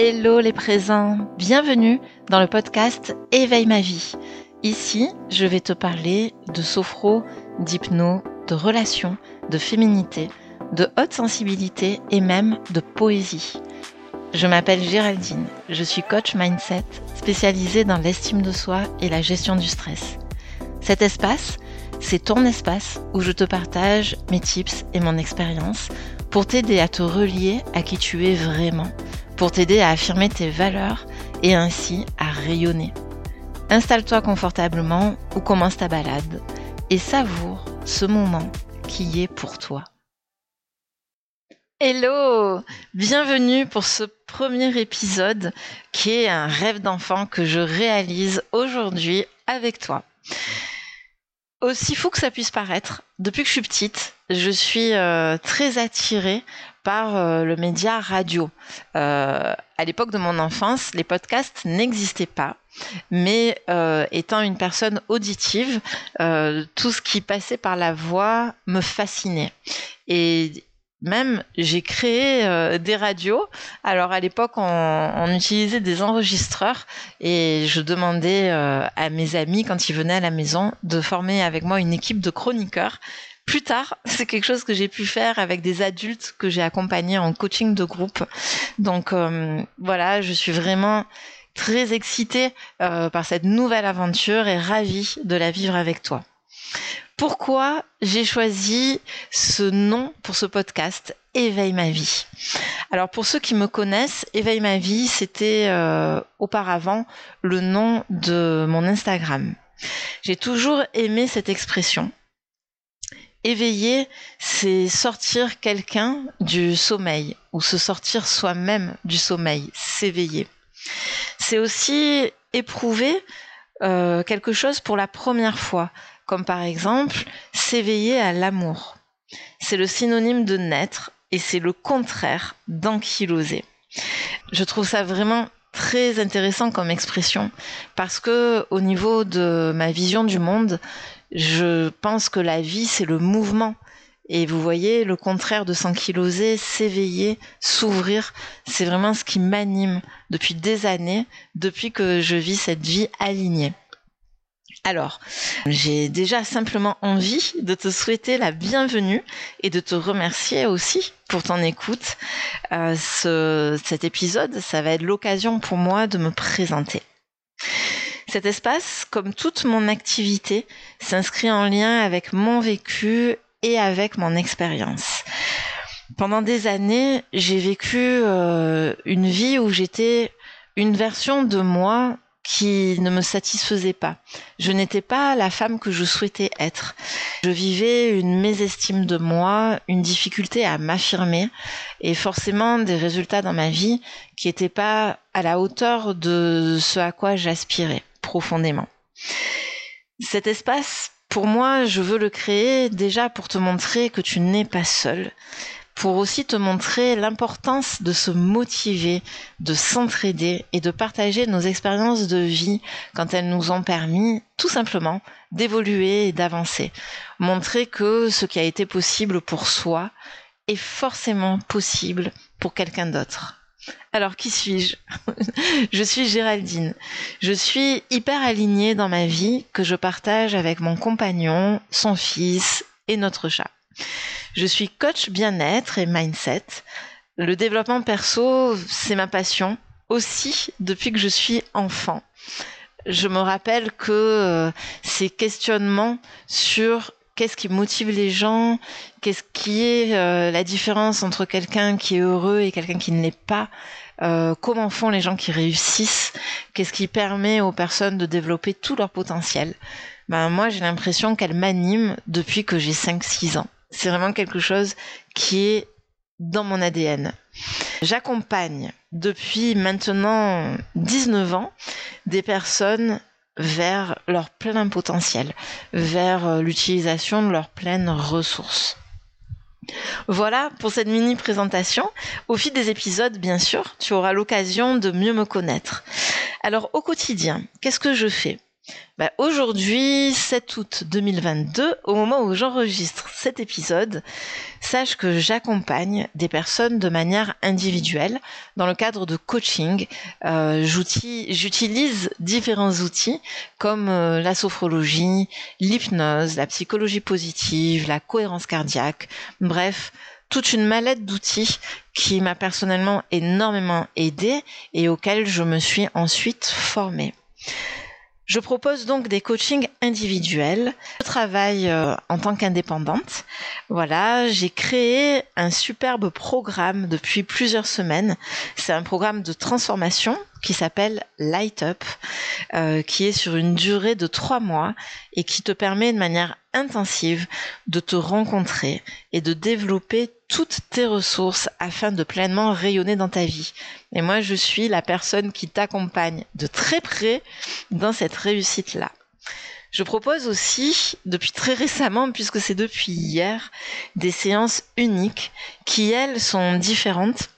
Hello les présents, bienvenue dans le podcast Éveille ma vie. Ici, je vais te parler de sophro, d'hypno, de relations, de féminité, de haute sensibilité et même de poésie. Je m'appelle Géraldine, je suis coach mindset spécialisée dans l'estime de soi et la gestion du stress. Cet espace, c'est ton espace où je te partage mes tips et mon expérience pour t'aider à te relier à qui tu es vraiment pour t'aider à affirmer tes valeurs et ainsi à rayonner. Installe-toi confortablement ou commence ta balade et savoure ce moment qui est pour toi. Hello Bienvenue pour ce premier épisode qui est un rêve d'enfant que je réalise aujourd'hui avec toi. Aussi fou que ça puisse paraître, depuis que je suis petite, je suis euh, très attirée par euh, le média radio. Euh, à l'époque de mon enfance, les podcasts n'existaient pas, mais euh, étant une personne auditive, tout ce qui passait par la voix me fascinait. Et même j'ai créé des radios. Alors à l'époque, on, on, utilisait des enregistreurs et je demandais à mes amis quand ils venaient à la maison de former avec moi une équipe de chroniqueurs plus tard, c'est quelque chose que j'ai pu faire avec des adultes que j'ai accompagnés en coaching de groupe. Donc euh, voilà, je suis vraiment très excitée euh, par cette nouvelle aventure et ravie de la vivre avec toi. Pourquoi j'ai choisi ce nom pour ce podcast Éveille ma vie? Alors pour ceux qui me connaissent, Éveille ma vie, c'était euh, auparavant le nom de mon Instagram. J'ai toujours aimé cette expression éveiller, c'est sortir quelqu'un du sommeil ou se sortir soi-même du sommeil, s'éveiller. C'est aussi éprouver euh, quelque chose pour la première fois, comme par exemple s'éveiller à l'amour. C'est le synonyme de naître et c'est le contraire d'ankyloser. Je trouve ça vraiment très intéressant comme expression parce que au niveau de ma vision du monde, je pense que la vie, c'est le mouvement. Et vous voyez, le contraire de s'ankyloser, s'éveiller, s'ouvrir, c'est vraiment ce qui m'anime depuis des années, depuis que je vis cette vie alignée. Alors, j'ai déjà simplement envie de te souhaiter la bienvenue et de te remercier aussi pour ton écoute. Euh, ce, cet épisode, ça va être l'occasion pour moi de me présenter. Cet espace, comme toute mon activité, s'inscrit en lien avec mon vécu et avec mon expérience. Pendant des années, j'ai vécu euh, une vie où j'étais une version de moi qui ne me satisfaisait pas. Je n'étais pas la femme que je souhaitais être. Je vivais une mésestime de moi, une difficulté à m'affirmer et forcément des résultats dans ma vie qui n'étaient pas à la hauteur de ce à quoi j'aspirais profondément. Cet espace, pour moi, je veux le créer déjà pour te montrer que tu n'es pas seul, pour aussi te montrer l'importance de se motiver, de s'entraider et de partager nos expériences de vie quand elles nous ont permis tout simplement d'évoluer et d'avancer. Montrer que ce qui a été possible pour soi est forcément possible pour quelqu'un d'autre. Alors, qui suis-je Je suis Géraldine. Je suis hyper alignée dans ma vie que je partage avec mon compagnon, son fils et notre chat. Je suis coach bien-être et mindset. Le développement perso, c'est ma passion aussi depuis que je suis enfant. Je me rappelle que euh, ces questionnements sur qu'est-ce qui motive les gens, qu'est-ce qui est euh, la différence entre quelqu'un qui est heureux et quelqu'un qui ne l'est pas, euh, comment font les gens qui réussissent, qu'est-ce qui permet aux personnes de développer tout leur potentiel? Ben, moi, j'ai l'impression qu'elle m'anime depuis que j'ai 5-6 ans. C'est vraiment quelque chose qui est dans mon ADN. J'accompagne depuis maintenant 19 ans des personnes vers leur plein potentiel, vers euh, l'utilisation de leurs pleines ressources. Voilà pour cette mini présentation. Au fil des épisodes, bien sûr, tu auras l'occasion de mieux me connaître. Alors au quotidien, qu'est-ce que je fais? Bah, Aujourd'hui, 7 août 2022, au moment où j'enregistre cet épisode, sache que j'accompagne des personnes de manière individuelle dans le cadre de coaching. Euh, J'utilise différents outils comme euh, la sophrologie, l'hypnose, la psychologie positive, la cohérence cardiaque, bref, toute une mallette d'outils qui m'a personnellement énormément aidé et auxquels je me suis ensuite formée. Je propose donc des coachings individuels. Je travaille euh, en tant qu'indépendante. Voilà, j'ai créé un superbe programme depuis plusieurs semaines. C'est un programme de transformation qui s'appelle Light Up, euh, qui est sur une durée de trois mois et qui te permet de manière intensive de te rencontrer et de développer toutes tes ressources afin de pleinement rayonner dans ta vie. Et moi, je suis la personne qui t'accompagne de très près dans cette réussite-là. Je propose aussi, depuis très récemment, puisque c'est depuis hier, des séances uniques qui, elles, sont différentes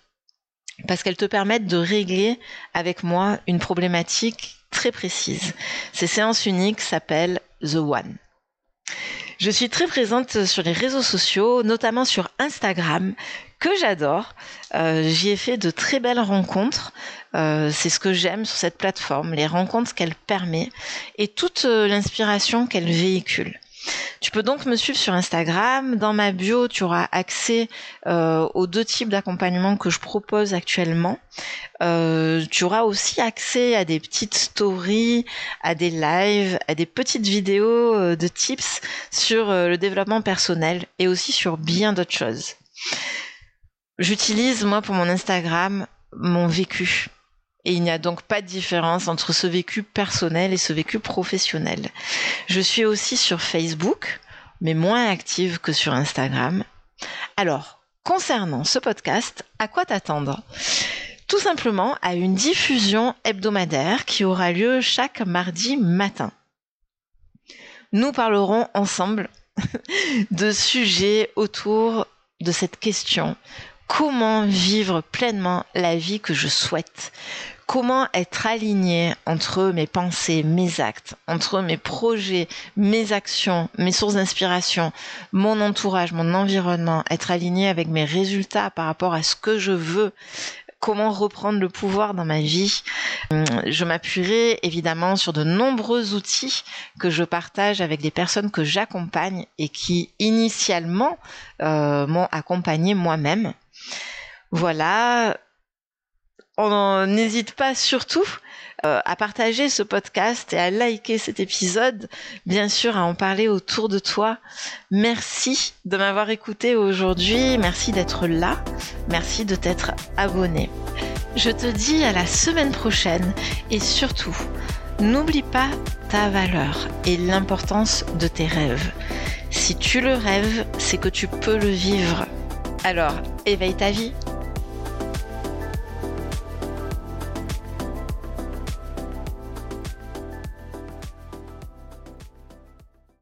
parce qu'elles te permettent de régler avec moi une problématique très précise. Ces séances uniques s'appellent The One. Je suis très présente sur les réseaux sociaux, notamment sur Instagram, que j'adore. Euh, j'y ai fait de très belles rencontres. Euh, c'est ce que j'aime sur cette plateforme, les rencontres qu'elle permet et toute euh, l'inspiration qu'elle véhicule. Tu peux donc me suivre sur Instagram. Dans ma bio, tu auras accès euh, aux deux types d'accompagnement que je propose actuellement. Euh, tu auras aussi accès à des petites stories, à des lives, à des petites vidéos euh, de tips sur le développement personnel et aussi sur bien d'autres choses. J'utilise moi pour mon Instagram mon vécu et il n'y a donc pas de différence entre ce vécu personnel et ce vécu professionnel. Je suis aussi sur Facebook, mais moins active que sur Instagram. Alors, concernant ce podcast, à quoi t'attendre? Tout simplement à une diffusion hebdomadaire qui aura lieu chaque mardi matin. Nous parlerons ensemble de sujets autour de cette question comment vivre pleinement la vie que je souhaite, comment être aligné entre mes pensées, mes actes, entre mes projets, mes actions, mes sources d'inspiration, mon entourage, mon environnement, être aligné avec mes résultats par rapport à ce que je veux, comment reprendre le pouvoir dans ma vie? Hum, je m'appuierai évidemment sur de nombreux outils que je partage avec des personnes que j'accompagne et qui initialement euh, m'ont accompagné moi-même. Voilà. On n'hésite pas surtout euh, à partager ce podcast et à liker cet épisode, bien sûr à en parler autour de toi. Merci de m'avoir écouté aujourd'hui, merci d'être là, merci de t'être abonné. Je te dis à la semaine prochaine et surtout, n'oublie pas ta valeur et l'importance de tes rêves. Si tu le rêves, c'est que tu peux le vivre. Alors, éveille ta vie